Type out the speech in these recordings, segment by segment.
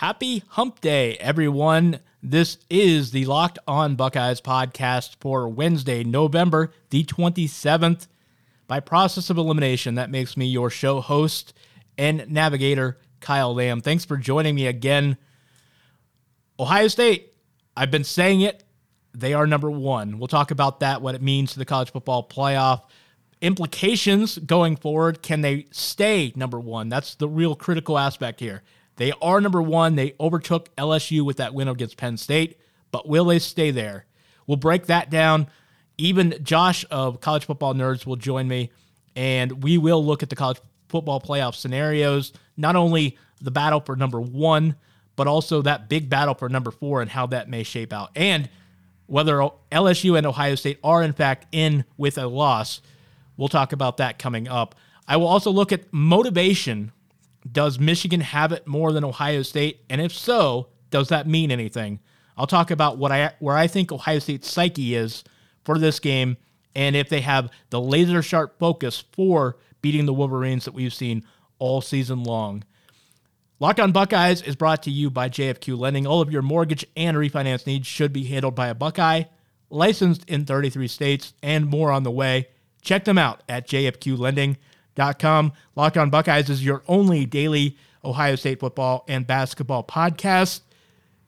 Happy Hump Day, everyone. This is the Locked On Buckeyes podcast for Wednesday, November the 27th. By process of elimination, that makes me your show host and navigator, Kyle Lamb. Thanks for joining me again. Ohio State, I've been saying it, they are number one. We'll talk about that, what it means to the college football playoff, implications going forward. Can they stay number one? That's the real critical aspect here. They are number one. They overtook LSU with that win against Penn State, but will they stay there? We'll break that down. Even Josh of College Football Nerds will join me, and we will look at the college football playoff scenarios, not only the battle for number one, but also that big battle for number four and how that may shape out. And whether LSU and Ohio State are, in fact, in with a loss. We'll talk about that coming up. I will also look at motivation does Michigan have it more than Ohio State? And if so, does that mean anything? I'll talk about what I where I think Ohio State's psyche is for this game and if they have the laser sharp focus for beating the Wolverines that we've seen all season long. Locked on Buckeyes is brought to you by JFQ Lending. All of your mortgage and refinance needs should be handled by a Buckeye, licensed in 33 states, and more on the way. Check them out at JFQ Lending com. Locked on Buckeyes is your only daily Ohio State football and basketball podcast.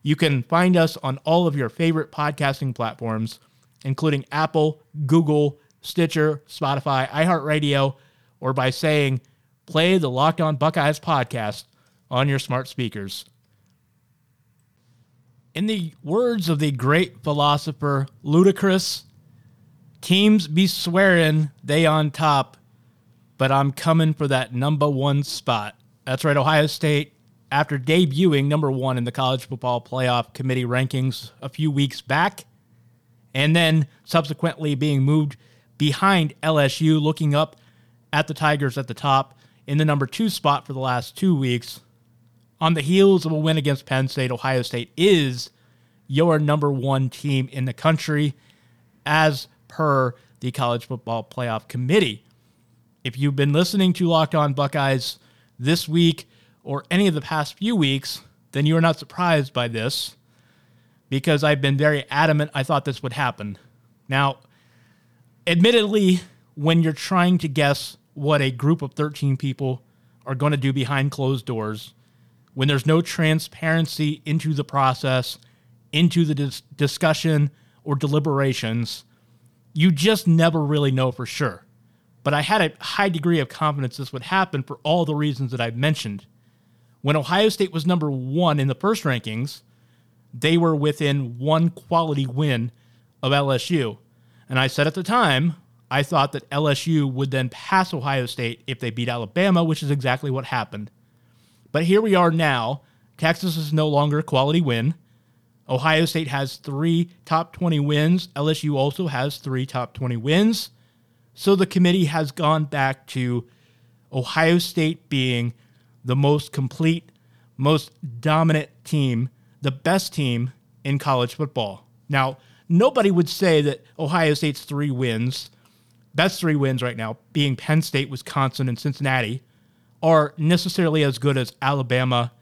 You can find us on all of your favorite podcasting platforms, including Apple, Google, Stitcher, Spotify, iHeartRadio, or by saying, play the Locked On Buckeyes podcast on your smart speakers. In the words of the great philosopher Ludacris, teams be swearing they on top but I'm coming for that number one spot. That's right, Ohio State, after debuting number one in the college football playoff committee rankings a few weeks back, and then subsequently being moved behind LSU, looking up at the Tigers at the top in the number two spot for the last two weeks. On the heels of a win against Penn State, Ohio State is your number one team in the country, as per the College Football Playoff Committee. If you've been listening to Locked On Buckeyes this week or any of the past few weeks, then you are not surprised by this because I've been very adamant I thought this would happen. Now, admittedly, when you're trying to guess what a group of 13 people are going to do behind closed doors, when there's no transparency into the process, into the dis- discussion or deliberations, you just never really know for sure but I had a high degree of confidence this would happen for all the reasons that I've mentioned. When Ohio State was number one in the first rankings, they were within one quality win of LSU. And I said at the time, I thought that LSU would then pass Ohio State if they beat Alabama, which is exactly what happened. But here we are now. Texas is no longer a quality win. Ohio State has three top 20 wins. LSU also has three top 20 wins. So the committee has gone back to Ohio State being the most complete, most dominant team, the best team in college football. Now, nobody would say that Ohio State's three wins, best three wins right now, being Penn State, Wisconsin, and Cincinnati, are necessarily as good as Alabama,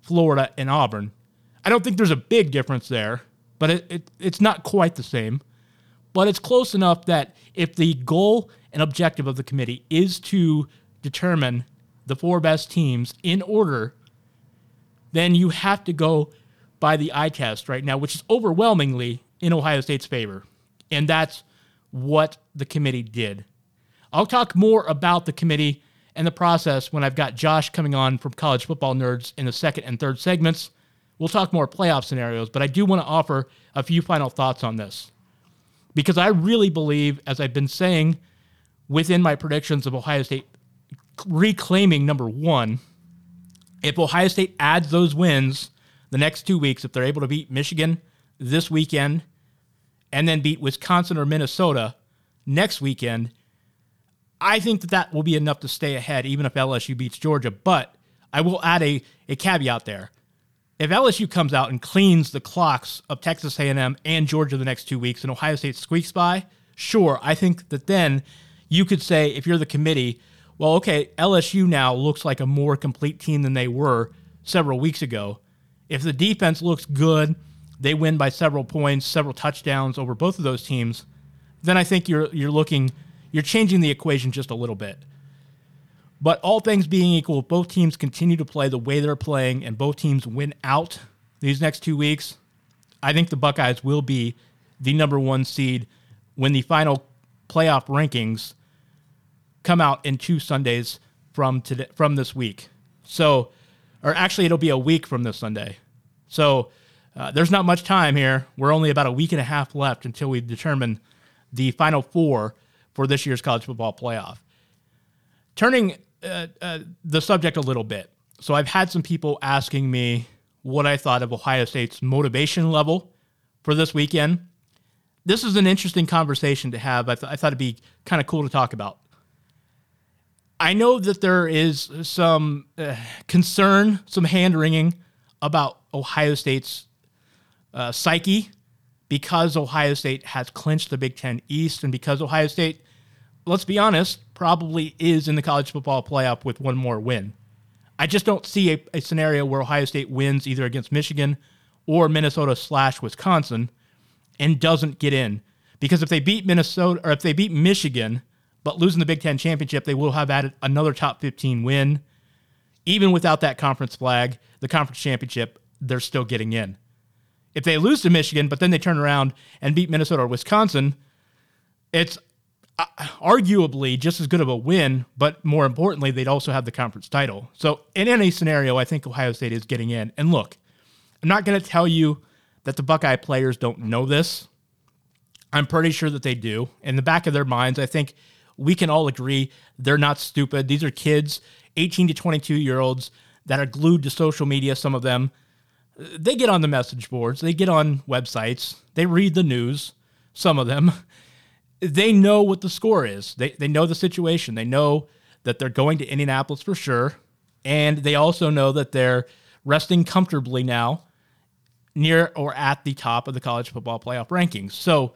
Florida, and Auburn. I don't think there's a big difference there, but it, it, it's not quite the same but it's close enough that if the goal and objective of the committee is to determine the four best teams in order, then you have to go by the eye test right now, which is overwhelmingly in Ohio State's favor. And that's what the committee did. I'll talk more about the committee and the process when I've got Josh coming on from College Football Nerds in the second and third segments. We'll talk more playoff scenarios, but I do want to offer a few final thoughts on this because I really believe, as I've been saying within my predictions of Ohio State reclaiming number one, if Ohio State adds those wins the next two weeks, if they're able to beat Michigan this weekend and then beat Wisconsin or Minnesota next weekend, I think that that will be enough to stay ahead, even if LSU beats Georgia. But I will add a, a caveat there if LSU comes out and cleans the clocks of Texas A&M and Georgia the next two weeks and Ohio State squeaks by, sure, I think that then you could say if you're the committee, well, okay, LSU now looks like a more complete team than they were several weeks ago. If the defense looks good, they win by several points, several touchdowns over both of those teams, then I think you're you're looking you're changing the equation just a little bit. But all things being equal, if both teams continue to play the way they're playing and both teams win out these next two weeks, I think the Buckeyes will be the number one seed when the final playoff rankings come out in two Sundays from today from this week. So, or actually, it'll be a week from this Sunday. So, uh, there's not much time here. We're only about a week and a half left until we determine the final four for this year's college football playoff. Turning uh, uh, the subject a little bit. So I've had some people asking me what I thought of Ohio State's motivation level for this weekend. This is an interesting conversation to have. I, th- I thought it'd be kind of cool to talk about. I know that there is some uh, concern, some hand wringing about Ohio State's uh, psyche because Ohio State has clinched the Big Ten East and because Ohio State, let's be honest, probably is in the college football playoff with one more win. I just don't see a, a scenario where Ohio State wins either against Michigan or Minnesota slash Wisconsin and doesn't get in. Because if they beat Minnesota or if they beat Michigan but lose in the Big Ten championship, they will have added another top 15 win. Even without that conference flag, the conference championship, they're still getting in. If they lose to Michigan, but then they turn around and beat Minnesota or Wisconsin, it's Uh, arguably just as good of a win, but more importantly, they'd also have the conference title. So, in any scenario, I think Ohio State is getting in. And look, I'm not going to tell you that the Buckeye players don't know this. I'm pretty sure that they do. In the back of their minds, I think we can all agree they're not stupid. These are kids, 18 to 22 year olds, that are glued to social media, some of them they get on the message boards, they get on websites, they read the news, some of them. They know what the score is. They, they know the situation. They know that they're going to Indianapolis for sure. And they also know that they're resting comfortably now near or at the top of the college football playoff rankings. So,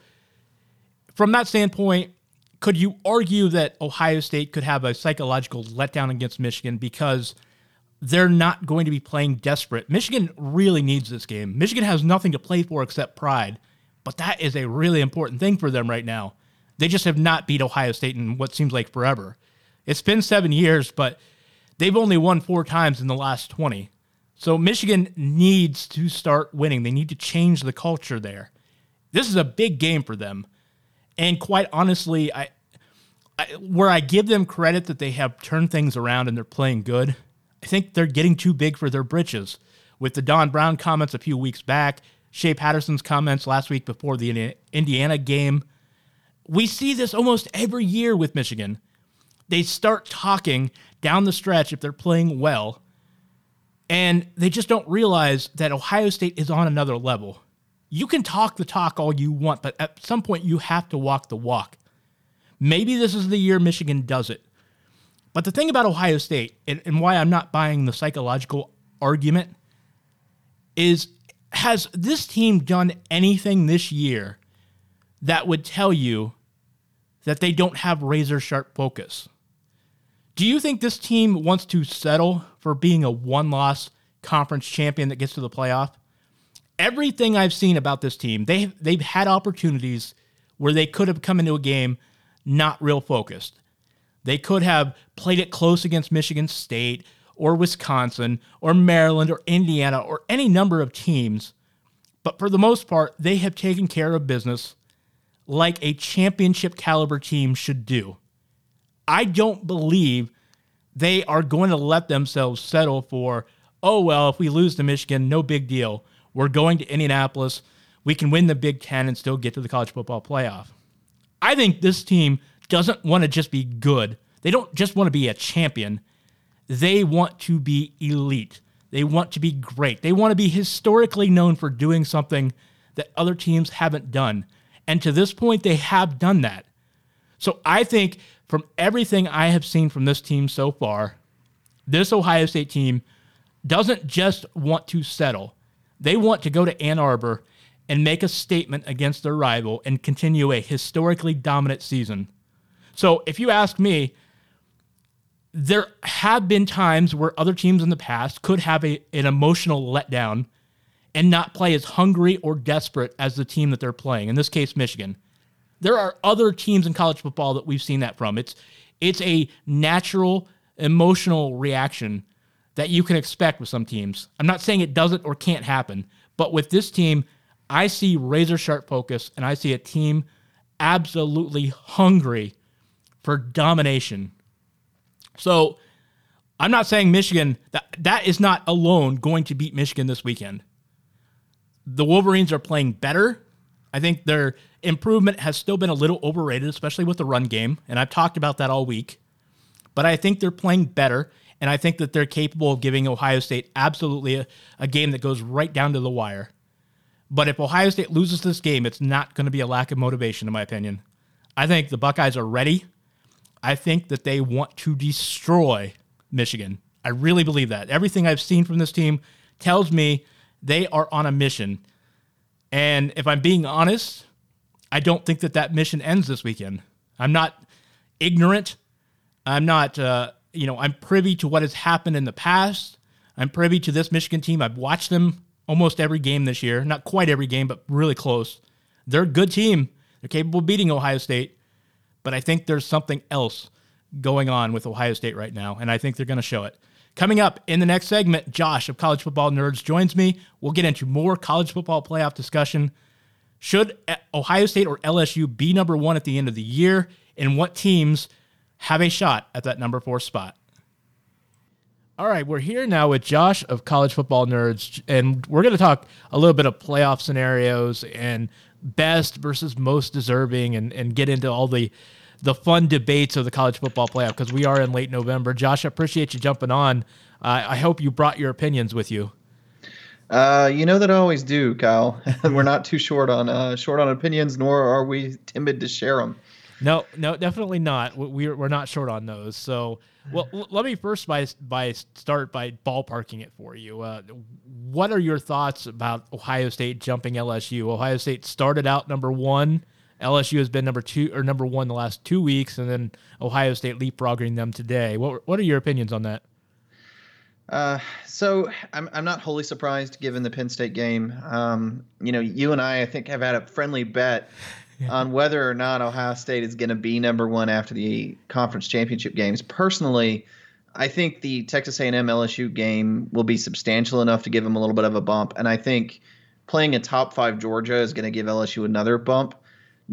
from that standpoint, could you argue that Ohio State could have a psychological letdown against Michigan because they're not going to be playing desperate. Michigan really needs this game. Michigan has nothing to play for except pride, but that is a really important thing for them right now. They just have not beat Ohio State in what seems like forever. It's been seven years, but they've only won four times in the last 20. So Michigan needs to start winning. They need to change the culture there. This is a big game for them. And quite honestly, I, I where I give them credit that they have turned things around and they're playing good I think they're getting too big for their britches. With the Don Brown comments a few weeks back, Shea Patterson's comments last week before the Indiana game, we see this almost every year with Michigan. They start talking down the stretch if they're playing well, and they just don't realize that Ohio State is on another level. You can talk the talk all you want, but at some point you have to walk the walk. Maybe this is the year Michigan does it. But the thing about Ohio State and, and why I'm not buying the psychological argument is has this team done anything this year that would tell you that they don't have razor sharp focus? Do you think this team wants to settle for being a one loss conference champion that gets to the playoff? Everything I've seen about this team, they they've had opportunities where they could have come into a game not real focused. They could have played it close against Michigan State or Wisconsin or Maryland or Indiana or any number of teams. But for the most part, they have taken care of business like a championship caliber team should do. I don't believe they are going to let themselves settle for, oh, well, if we lose to Michigan, no big deal. We're going to Indianapolis. We can win the Big Ten and still get to the college football playoff. I think this team doesn't want to just be good. They don't just want to be a champion. They want to be elite. They want to be great. They want to be historically known for doing something that other teams haven't done. And to this point, they have done that. So I think from everything I have seen from this team so far, this Ohio State team doesn't just want to settle. They want to go to Ann Arbor and make a statement against their rival and continue a historically dominant season. So if you ask me, there have been times where other teams in the past could have a, an emotional letdown and not play as hungry or desperate as the team that they're playing. In this case, Michigan. There are other teams in college football that we've seen that from. It's it's a natural emotional reaction that you can expect with some teams. I'm not saying it doesn't or can't happen, but with this team, I see razor sharp focus and I see a team absolutely hungry for domination. So I'm not saying Michigan that that is not alone going to beat Michigan this weekend. The Wolverines are playing better. I think their improvement has still been a little overrated, especially with the run game, and I've talked about that all week. But I think they're playing better, and I think that they're capable of giving Ohio State absolutely a, a game that goes right down to the wire. But if Ohio State loses this game, it's not going to be a lack of motivation, in my opinion. I think the Buckeyes are ready. I think that they want to destroy Michigan. I really believe that. Everything I've seen from this team tells me they are on a mission. And if I'm being honest, I don't think that that mission ends this weekend. I'm not ignorant. I'm not, uh, you know, I'm privy to what has happened in the past. I'm privy to this Michigan team. I've watched them almost every game this year. Not quite every game, but really close. They're a good team. They're capable of beating Ohio State. But I think there's something else going on with Ohio State right now, and I think they're going to show it. Coming up in the next segment, Josh of College Football Nerds joins me. We'll get into more college football playoff discussion. Should Ohio State or LSU be number one at the end of the year? And what teams have a shot at that number four spot? All right, we're here now with Josh of College Football Nerds, and we're going to talk a little bit of playoff scenarios and best versus most deserving, and, and get into all the the fun debates of the college football playoff because we are in late November. Josh, I appreciate you jumping on. Uh, I hope you brought your opinions with you. Uh, you know that I always do, Kyle. We're not too short on uh, short on opinions, nor are we timid to share them. No, no, definitely not. We're we're not short on those. So, well, let me first by by start by ballparking it for you. Uh, what are your thoughts about Ohio State jumping LSU? Ohio State started out number one LSU has been number two or number one the last two weeks, and then Ohio State leapfrogging them today. What what are your opinions on that? Uh, so I'm I'm not wholly surprised given the Penn State game. Um, you know, you and I I think have had a friendly bet on whether or not Ohio State is going to be number one after the conference championship games. Personally, I think the Texas A&M LSU game will be substantial enough to give them a little bit of a bump, and I think playing a top five Georgia is going to give LSU another bump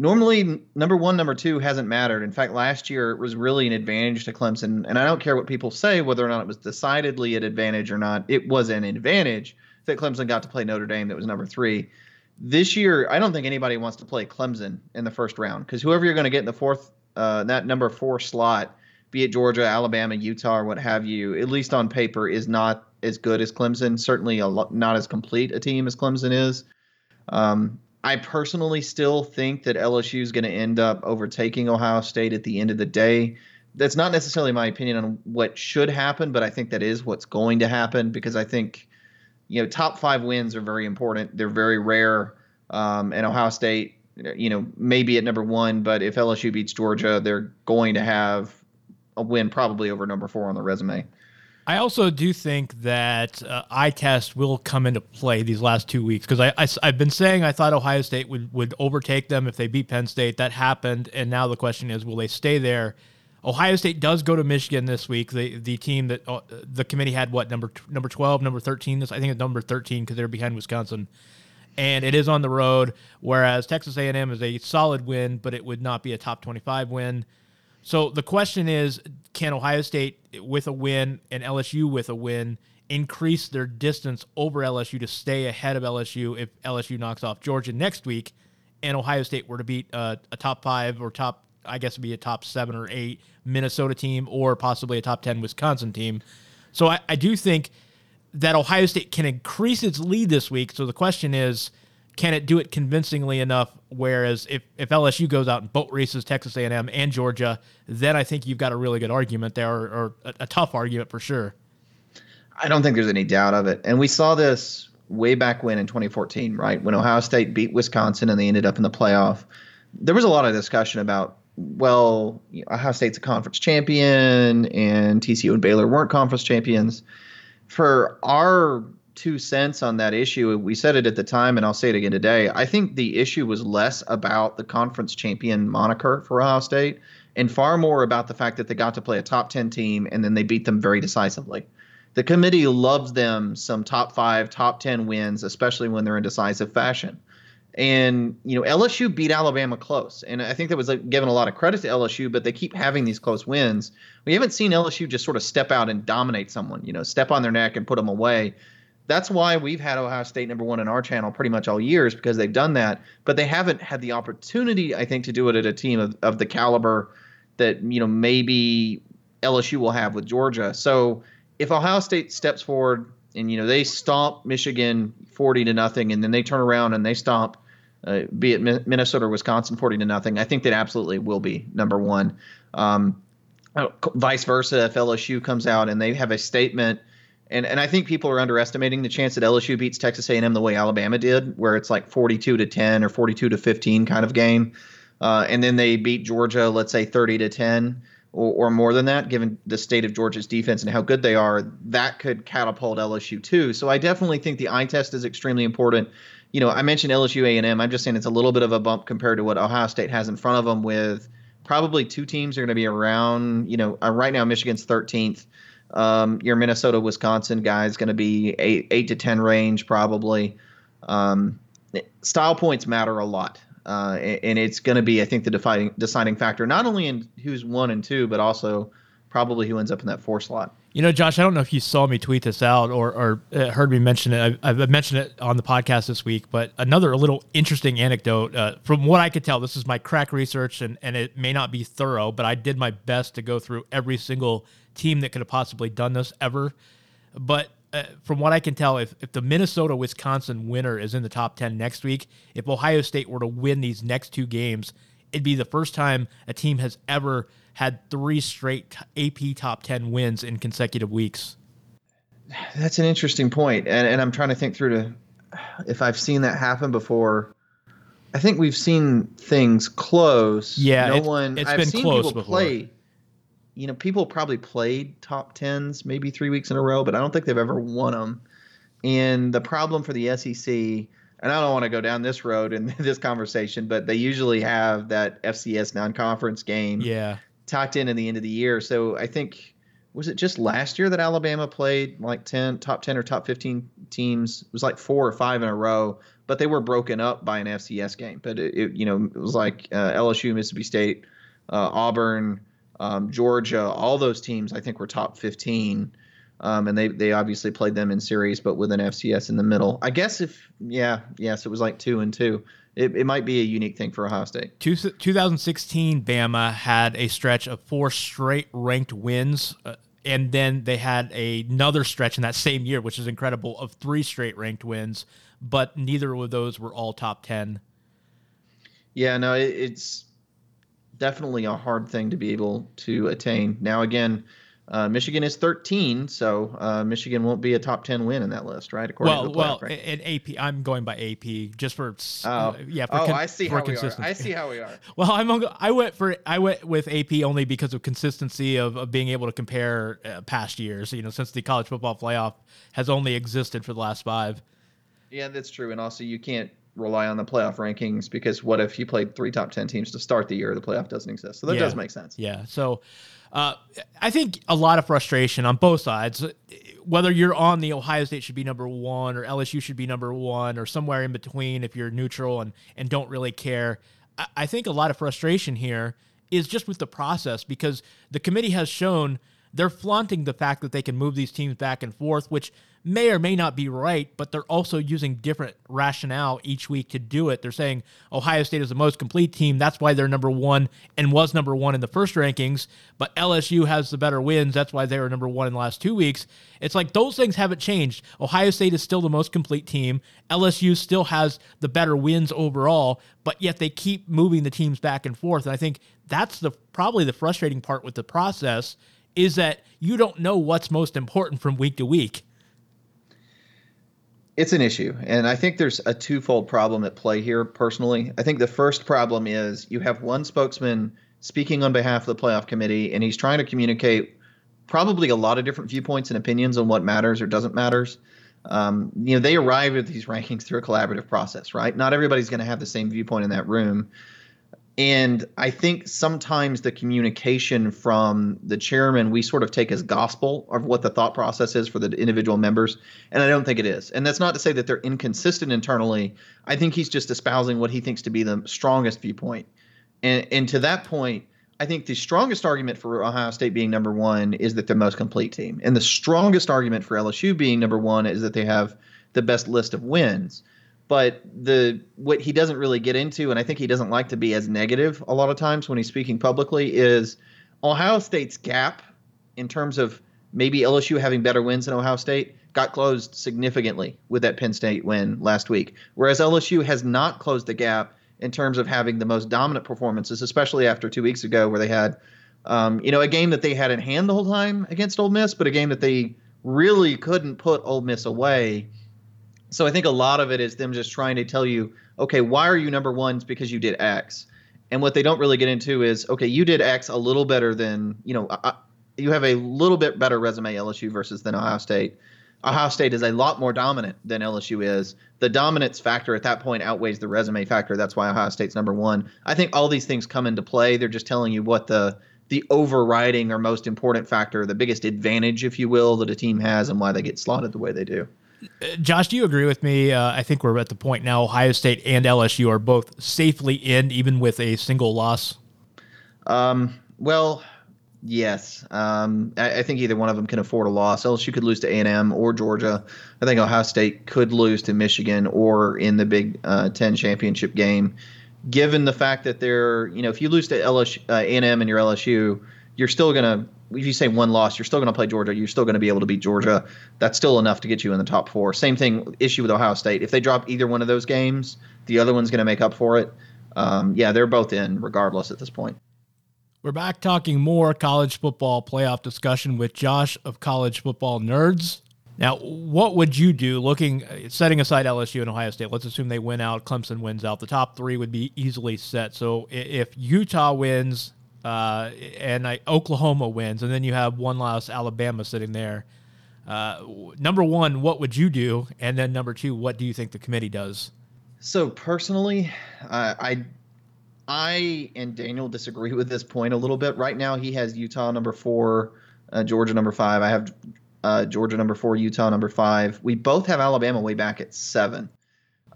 normally number one, number two hasn't mattered. In fact, last year it was really an advantage to Clemson. And I don't care what people say, whether or not it was decidedly an advantage or not, it was an advantage that Clemson got to play Notre Dame that was number three. This year, I don't think anybody wants to play Clemson in the first round because whoever you're going to get in the fourth, uh, that number four slot, be it Georgia, Alabama, Utah, or what have you, at least on paper, is not as good as Clemson. Certainly, a lot, not as complete a team as Clemson is. Um, I personally still think that LSU is going to end up overtaking Ohio State at the end of the day. That's not necessarily my opinion on what should happen, but I think that is what's going to happen because I think, you know, top five wins are very important. They're very rare. Um, and Ohio State, you know, maybe at number one, but if LSU beats Georgia, they're going to have a win probably over number four on the resume. I also do think that uh, eye test will come into play these last two weeks because I, I have been saying I thought Ohio State would would overtake them if they beat Penn State. That happened, and now the question is, will they stay there? Ohio State does go to Michigan this week. The the team that uh, the committee had what number number twelve, number thirteen. This I think it's number thirteen because they're behind Wisconsin, and it is on the road. Whereas Texas A and M is a solid win, but it would not be a top twenty five win. So the question is, can Ohio State with a win and LSU with a win increase their distance over LSU to stay ahead of LSU if LSU knocks off Georgia next week and Ohio State were to beat uh, a top five or top, I guess it'd be a top seven or eight Minnesota team or possibly a top 10 Wisconsin team. So I, I do think that Ohio State can increase its lead this week. So the question is, can it do it convincingly enough? Whereas if, if LSU goes out and boat races Texas A&M and Georgia, then I think you've got a really good argument there, or, or a, a tough argument for sure. I don't think there's any doubt of it. And we saw this way back when in 2014, right? When Ohio State beat Wisconsin and they ended up in the playoff. There was a lot of discussion about, well, Ohio State's a conference champion and TCU and Baylor weren't conference champions. For our two cents on that issue. We said it at the time, and I'll say it again today. I think the issue was less about the conference champion moniker for Ohio State and far more about the fact that they got to play a top 10 team and then they beat them very decisively. The committee loves them some top five, top 10 wins, especially when they're in decisive fashion. And, you know, LSU beat Alabama close. And I think that was like given a lot of credit to LSU, but they keep having these close wins. We haven't seen LSU just sort of step out and dominate someone, you know, step on their neck and put them away that's why we've had Ohio State number one in our channel pretty much all years because they've done that, but they haven't had the opportunity, I think, to do it at a team of, of the caliber that you know maybe LSU will have with Georgia. So if Ohio State steps forward and you know they stomp Michigan forty to nothing, and then they turn around and they stomp, uh, be it Minnesota or Wisconsin forty to nothing, I think that absolutely will be number one. Um, oh, vice versa, if LSU comes out and they have a statement and and I think people are underestimating the chance that LSU beats Texas A&M the way Alabama did, where it's like 42 to 10 or 42 to 15 kind of game, uh, and then they beat Georgia, let's say 30 to 10 or, or more than that, given the state of Georgia's defense and how good they are. That could catapult LSU too. So I definitely think the eye test is extremely important. You know, I mentioned LSU A&M. I'm just saying it's a little bit of a bump compared to what Ohio State has in front of them. With probably two teams are going to be around. You know, uh, right now Michigan's 13th. Um, your Minnesota Wisconsin guy is going to be eight eight to ten range probably. Um, style points matter a lot, uh, and it's going to be I think the defining deciding factor not only in who's one and two, but also probably who ends up in that four slot. You know, Josh, I don't know if you saw me tweet this out or, or uh, heard me mention it. I've, I've, mentioned it on the podcast this week, but another little interesting anecdote. Uh, from what I could tell, this is my crack research, and, and it may not be thorough, but I did my best to go through every single team that could have possibly done this ever. But uh, from what I can tell, if, if the Minnesota Wisconsin winner is in the top 10 next week, if Ohio State were to win these next two games, it'd be the first time a team has ever had three straight AP top 10 wins in consecutive weeks. That's an interesting point. And, and I'm trying to think through to if I've seen that happen before. I think we've seen things close. Yeah, no one. It's I've been seen close people before. play you know, people probably played top tens maybe three weeks in a row, but I don't think they've ever won them. And the problem for the SEC, and I don't want to go down this road in this conversation, but they usually have that FCS non-conference game, yeah, tucked in at the end of the year. So I think was it just last year that Alabama played like 10 top 10 or top 15 teams? It was like four or five in a row, but they were broken up by an FCS game. But it, it you know, it was like uh, LSU, Mississippi State, uh, Auburn, um, Georgia, all those teams I think were top 15. Um, and they, they obviously played them in series, but with an FCS in the middle. I guess if, yeah, yes, it was like two and two. It, it might be a unique thing for Ohio State. Two, 2016, Bama had a stretch of four straight ranked wins. Uh, and then they had a, another stretch in that same year, which is incredible, of three straight ranked wins. But neither of those were all top 10. Yeah, no, it, it's definitely a hard thing to be able to attain. Now, again, uh, Michigan is 13, so uh, Michigan won't be a top 10 win in that list, right? According well, well, in AP, I'm going by AP just for oh, yeah. For oh, con- I see how we are. I see how we are. well, I'm I went for I went with AP only because of consistency of, of being able to compare uh, past years. You know, since the college football playoff has only existed for the last five. Yeah, that's true, and also you can't rely on the playoff rankings because what if you played three top 10 teams to start the year the playoff doesn't exist? So that yeah. does make sense. Yeah. So uh, i think a lot of frustration on both sides. Whether you're on the ohio state should be number one or lsu should be number one or somewhere in between if you're neutral and, and don't really care I, I think a lot of frustration here is just with the process because the committee has shown they're flaunting the fact that they can move these teams back and forth which may or may not be right, but they're also using different rationale each week to do it. They're saying Ohio State is the most complete team. That's why they're number one and was number one in the first rankings. But LSU has the better wins. That's why they were number one in the last two weeks. It's like those things haven't changed. Ohio State is still the most complete team. LSU still has the better wins overall, but yet they keep moving the teams back and forth. And I think that's the probably the frustrating part with the process is that you don't know what's most important from week to week it's an issue. And I think there's a twofold problem at play here, personally. I think the first problem is you have one spokesman speaking on behalf of the playoff committee, and he's trying to communicate probably a lot of different viewpoints and opinions on what matters or doesn't matters. Um, you know, they arrive at these rankings through a collaborative process, right? Not everybody's going to have the same viewpoint in that room. And I think sometimes the communication from the chairman we sort of take as gospel of what the thought process is for the individual members. And I don't think it is. And that's not to say that they're inconsistent internally. I think he's just espousing what he thinks to be the strongest viewpoint. And, and to that point, I think the strongest argument for Ohio State being number one is that they're the most complete team. And the strongest argument for LSU being number one is that they have the best list of wins. But the what he doesn't really get into, and I think he doesn't like to be as negative a lot of times when he's speaking publicly, is Ohio State's gap in terms of maybe LSU having better wins than Ohio State got closed significantly with that Penn State win last week. Whereas LSU has not closed the gap in terms of having the most dominant performances, especially after two weeks ago where they had, um, you know, a game that they had in hand the whole time against Ole Miss, but a game that they really couldn't put Ole Miss away. So I think a lot of it is them just trying to tell you, okay, why are you number one? It's because you did X. And what they don't really get into is, okay, you did X a little better than, you know, I, you have a little bit better resume LSU versus than Ohio State. Ohio State is a lot more dominant than LSU is. The dominance factor at that point outweighs the resume factor. That's why Ohio State's number one. I think all these things come into play. They're just telling you what the the overriding or most important factor, the biggest advantage, if you will, that a team has and why they get slotted the way they do. Josh, do you agree with me? Uh, I think we're at the point now. Ohio State and LSU are both safely in, even with a single loss. Um, well, Yes, um, I, I, think either one of them can afford a loss. LSU could lose to A and M or Georgia. I think Ohio State could lose to Michigan or in the Big uh, Ten championship game. Given the fact that they're, you know, if you lose to LSU, uh, A and your LSU, you're still gonna. If you say one loss, you're still gonna play Georgia. You're still gonna be able to beat Georgia. That's still enough to get you in the top four. Same thing issue with Ohio State. If they drop either one of those games, the other one's gonna make up for it. Um, yeah, they're both in regardless at this point. We're back talking more college football playoff discussion with Josh of College Football Nerds. Now, what would you do looking, setting aside LSU and Ohio State? Let's assume they win out, Clemson wins out. The top three would be easily set. So if Utah wins uh, and I, Oklahoma wins, and then you have one loss Alabama sitting there, uh, number one, what would you do? And then number two, what do you think the committee does? So personally, uh, I I and Daniel disagree with this point a little bit. Right now, he has Utah number four, uh, Georgia number five. I have uh, Georgia number four, Utah number five. We both have Alabama way back at seven.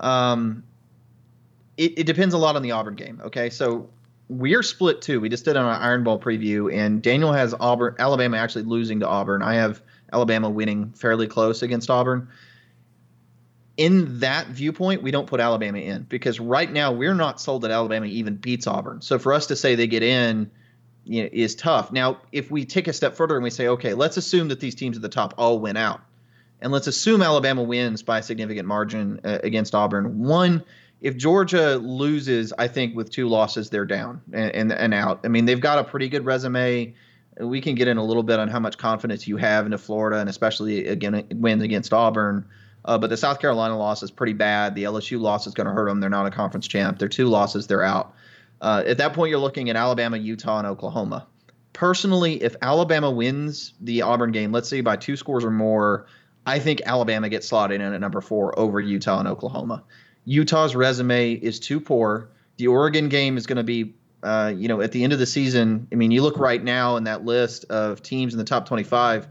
Um, it, it depends a lot on the Auburn game. Okay, so we're split too. We just did an Iron Bowl preview, and Daniel has Auburn, Alabama actually losing to Auburn. I have Alabama winning fairly close against Auburn in that viewpoint, we don't put Alabama in because right now we're not sold that Alabama even beats Auburn. So for us to say they get in you know, is tough. Now, if we take a step further and we say, okay, let's assume that these teams at the top all win out, and let's assume Alabama wins by a significant margin uh, against Auburn. One, if Georgia loses, I think with two losses they're down and, and, and out. I mean, they've got a pretty good resume. We can get in a little bit on how much confidence you have into Florida and especially again wins against Auburn. Uh, but the South Carolina loss is pretty bad. The LSU loss is going to hurt them. They're not a conference champ. They're two losses. They're out. Uh, at that point, you're looking at Alabama, Utah, and Oklahoma. Personally, if Alabama wins the Auburn game, let's say by two scores or more, I think Alabama gets slotted in at number four over Utah and Oklahoma. Utah's resume is too poor. The Oregon game is going to be, uh, you know, at the end of the season. I mean, you look right now in that list of teams in the top 25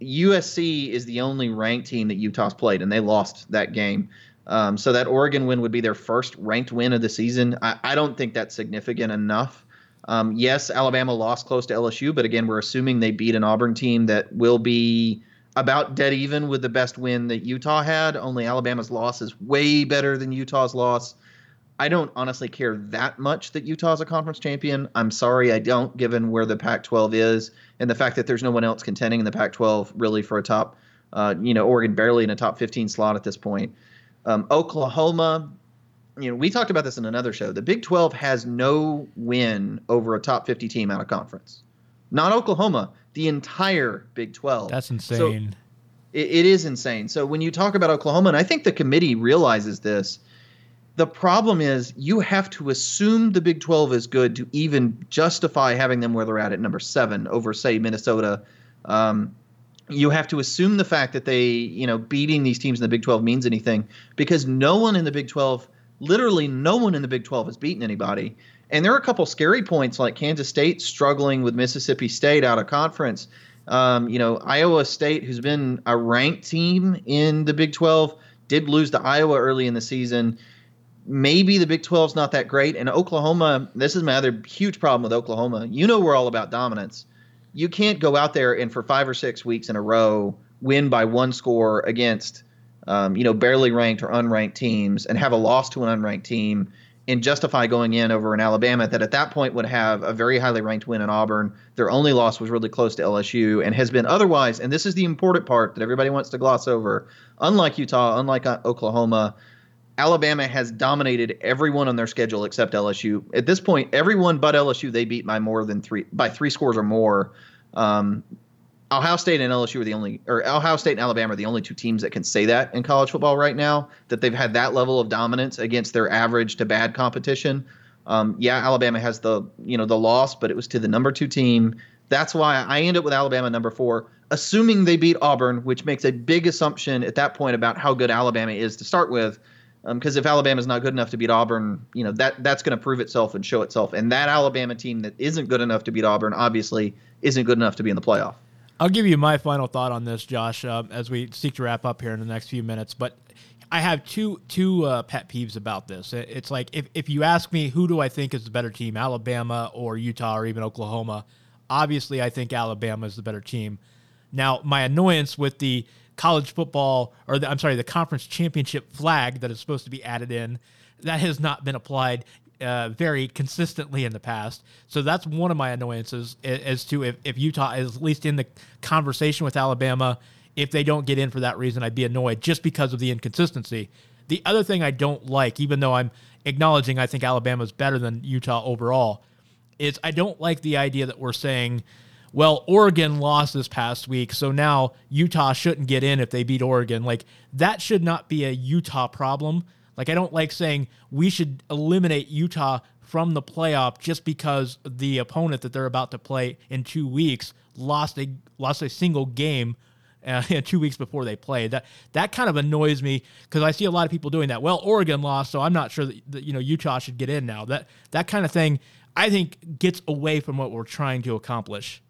USC is the only ranked team that Utah's played, and they lost that game. Um, so that Oregon win would be their first ranked win of the season. I, I don't think that's significant enough. Um, yes, Alabama lost close to LSU, but again, we're assuming they beat an Auburn team that will be about dead even with the best win that Utah had. Only Alabama's loss is way better than Utah's loss. I don't honestly care that much that Utah's a conference champion. I'm sorry, I don't, given where the Pac-12 is and the fact that there's no one else contending in the Pac-12 really for a top, uh, you know, Oregon barely in a top 15 slot at this point. Um, Oklahoma, you know, we talked about this in another show. The Big 12 has no win over a top 50 team out of conference. Not Oklahoma, the entire Big 12. That's insane. So it, it is insane. So when you talk about Oklahoma, and I think the committee realizes this the problem is you have to assume the Big 12 is good to even justify having them where they're at at number seven over, say, Minnesota. Um, you have to assume the fact that they, you know, beating these teams in the Big 12 means anything because no one in the Big 12, literally no one in the Big 12 has beaten anybody. And there are a couple scary points like Kansas State struggling with Mississippi State out of conference. Um, you know, Iowa State, who's been a ranked team in the Big 12, did lose to Iowa early in the season. Maybe the Big 12's not that great. And Oklahoma, this is my other huge problem with Oklahoma. You know, we're all about dominance you can't go out there and for five or six weeks in a row win by one score against um, you know barely ranked or unranked teams and have a loss to an unranked team and justify going in over an Alabama that at that point would have a very highly ranked win in Auburn. Their only loss was really close to LSU and has been otherwise. And this is the important part that everybody wants to gloss over. Unlike Utah, unlike uh, Oklahoma, Alabama has dominated everyone on their schedule except LSU. At this point, everyone but LSU they beat by more than three by three scores or more. Um, Ohio State and LSU are the only, or Ohio State and Alabama are the only two teams that can say that in college football right now. That they've had that level of dominance against their average to bad competition. Um, yeah, Alabama has the you know the loss, but it was to the number two team. That's why I end up with Alabama number four, assuming they beat Auburn, which makes a big assumption at that point about how good Alabama is to start with because um, if Alabama's not good enough to beat Auburn, you know that that's going to prove itself and show itself. And that Alabama team that isn't good enough to beat Auburn obviously isn't good enough to be in the playoff. I'll give you my final thought on this, Josh, uh, as we seek to wrap up here in the next few minutes. But I have two two uh, pet peeves about this. It's like if if you ask me who do I think is the better team, Alabama or Utah or even Oklahoma, obviously I think Alabama is the better team. Now my annoyance with the college football, or the, I'm sorry, the conference championship flag that is supposed to be added in, that has not been applied uh, very consistently in the past. So that's one of my annoyances as to if, if Utah is at least in the conversation with Alabama. If they don't get in for that reason, I'd be annoyed just because of the inconsistency. The other thing I don't like, even though I'm acknowledging I think Alabama's better than Utah overall, is I don't like the idea that we're saying well, Oregon lost this past week, so now Utah shouldn't get in if they beat Oregon. Like, that should not be a Utah problem. Like, I don't like saying we should eliminate Utah from the playoff just because the opponent that they're about to play in two weeks lost a lost a single game uh, two weeks before they play. That that kind of annoys me because I see a lot of people doing that. Well, Oregon lost, so I'm not sure that, that you know Utah should get in now. That that kind of thing I think gets away from what we're trying to accomplish.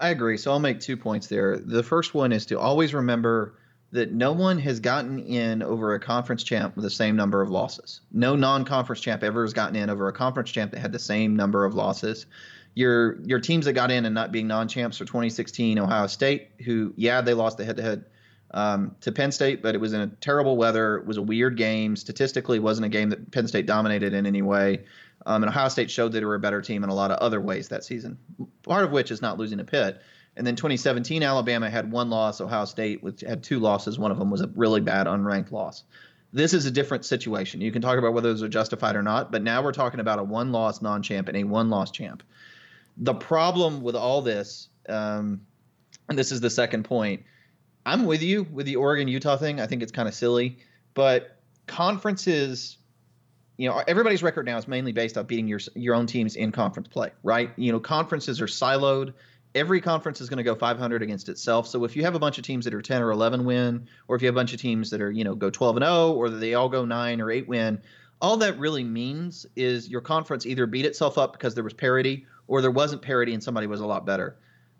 I agree. So I'll make two points there. The first one is to always remember that no one has gotten in over a conference champ with the same number of losses. No non-conference champ ever has gotten in over a conference champ that had the same number of losses. Your your teams that got in and not being non-champs for 2016 Ohio State, who yeah they lost the head-to-head um, to Penn State, but it was in a terrible weather. It was a weird game. Statistically, wasn't a game that Penn State dominated in any way. Um, and Ohio State showed that they were a better team in a lot of other ways that season, part of which is not losing a Pitt. And then 2017, Alabama had one loss. Ohio State which had two losses. One of them was a really bad unranked loss. This is a different situation. You can talk about whether those are justified or not, but now we're talking about a one loss non champ and a one loss champ. The problem with all this, um, and this is the second point, I'm with you with the Oregon Utah thing. I think it's kind of silly, but conferences you know everybody's record now is mainly based on beating your your own teams in conference play, right? You know, conferences are siloed. Every conference is going to go 500 against itself. So if you have a bunch of teams that are 10 or 11 win, or if you have a bunch of teams that are you know go 12 and 0, or they all go nine or eight win, all that really means is your conference either beat itself up because there was parity, or there wasn't parity and somebody was a lot better.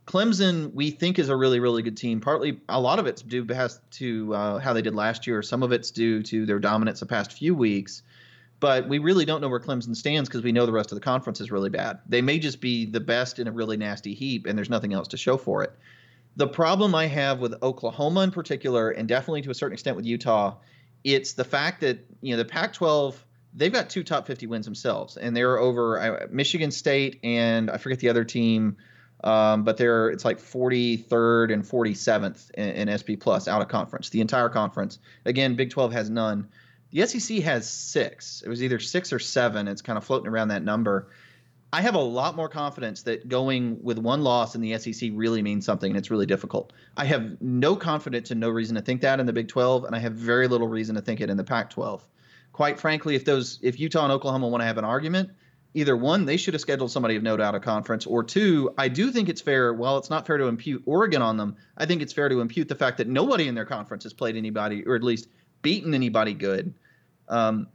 Clemson, we think, is a really, really good team. Partly, a lot of it's due to uh, how they did last year. Some of it's due to their dominance the past few weeks but we really don't know where Clemson stands because we know the rest of the conference is really bad. They may just be the best in a really nasty heap, and there's nothing else to show for it. The problem I have with Oklahoma in particular, and definitely to a certain extent with Utah, it's the fact that you know the Pac-12 they've got two top 50 wins themselves, and they're over uh, Michigan State and I forget the other team. Um, but they're it's like 43rd and 47th in, in SP Plus out of conference, the entire conference. Again, Big 12 has none. The SEC has six. It was either six or seven. It's kind of floating around that number. I have a lot more confidence that going with one loss in the SEC really means something, and it's really difficult. I have no confidence and no reason to think that in the Big 12, and I have very little reason to think it in the Pac 12. Quite frankly, if those if Utah and Oklahoma want to have an argument, either one, they should have scheduled somebody of note out of conference, or two, I do think it's fair. While it's not fair to impute Oregon on them, I think it's fair to impute the fact that nobody in their conference has played anybody, or at least beaten anybody good. Um,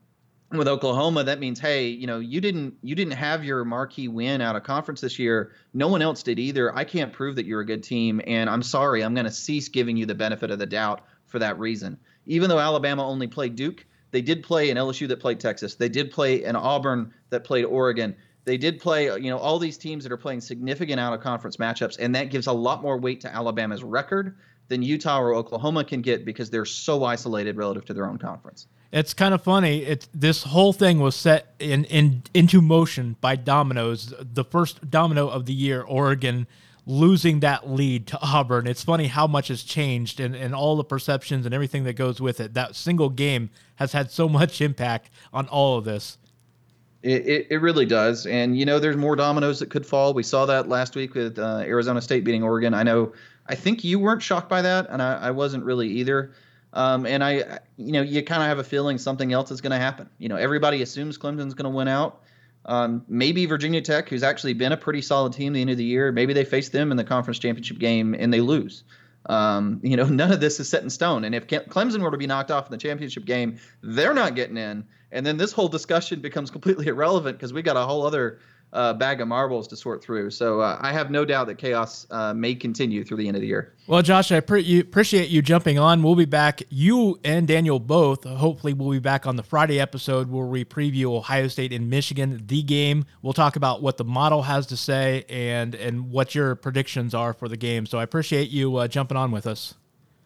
with Oklahoma, that means, hey, you know, you didn't you didn't have your marquee win out of conference this year. No one else did either. I can't prove that you're a good team, and I'm sorry, I'm going to cease giving you the benefit of the doubt for that reason. Even though Alabama only played Duke, they did play an LSU that played Texas. They did play an Auburn that played Oregon. They did play, you know, all these teams that are playing significant out of conference matchups, and that gives a lot more weight to Alabama's record than Utah or Oklahoma can get because they're so isolated relative to their own conference. It's kind of funny. It's this whole thing was set in, in into motion by dominoes. The first domino of the year, Oregon losing that lead to Auburn. It's funny how much has changed and, and all the perceptions and everything that goes with it. That single game has had so much impact on all of this. It, it, it really does. And, you know, there's more dominoes that could fall. We saw that last week with uh, Arizona State beating Oregon. I know, I think you weren't shocked by that, and I, I wasn't really either. Um, and I, you know, you kind of have a feeling something else is going to happen. You know, everybody assumes Clemson's going to win out. Um, maybe Virginia Tech, who's actually been a pretty solid team the end of the year, maybe they face them in the conference championship game and they lose. Um, you know, none of this is set in stone. And if Clemson were to be knocked off in the championship game, they're not getting in. And then this whole discussion becomes completely irrelevant because we got a whole other uh, bag of marbles to sort through. So uh, I have no doubt that chaos uh, may continue through the end of the year. Well, Josh, I pre- you, appreciate you jumping on. We'll be back. You and Daniel both. Hopefully, we'll be back on the Friday episode where we preview Ohio State and Michigan, the game. We'll talk about what the model has to say and and what your predictions are for the game. So I appreciate you uh, jumping on with us.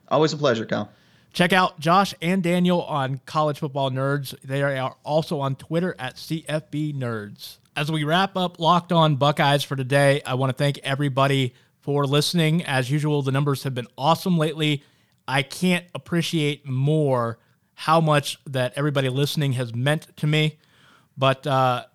Always a pleasure, Cal. Check out Josh and Daniel on College Football Nerds. They are also on Twitter at CFB Nerds. As we wrap up Locked On Buckeyes for today, I want to thank everybody for listening. As usual, the numbers have been awesome lately. I can't appreciate more how much that everybody listening has meant to me. But uh,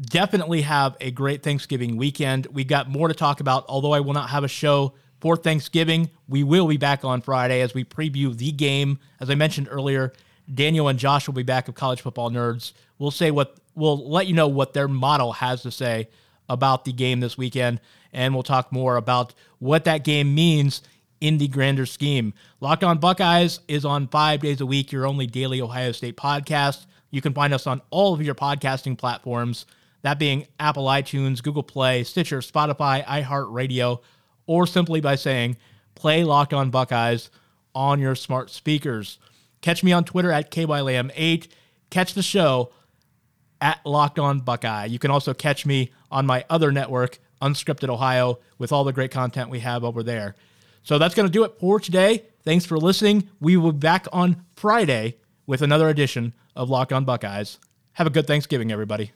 definitely have a great Thanksgiving weekend. We got more to talk about, although I will not have a show for Thanksgiving. We will be back on Friday as we preview the game. As I mentioned earlier, Daniel and Josh will be back of College Football Nerds. We'll say what we'll let you know what their model has to say about the game this weekend, and we'll talk more about what that game means in the grander scheme. Locked On Buckeyes is on five days a week, your only daily Ohio State podcast. You can find us on all of your podcasting platforms, that being Apple iTunes, Google Play, Stitcher, Spotify, iHeartRadio, or simply by saying, play Locked On Buckeyes on your smart speakers. Catch me on Twitter at KYLAM8. Catch the show at Locked On Buckeye. You can also catch me on my other network, Unscripted Ohio, with all the great content we have over there. So that's going to do it for today. Thanks for listening. We will be back on Friday with another edition of Locked On Buckeyes. Have a good Thanksgiving, everybody.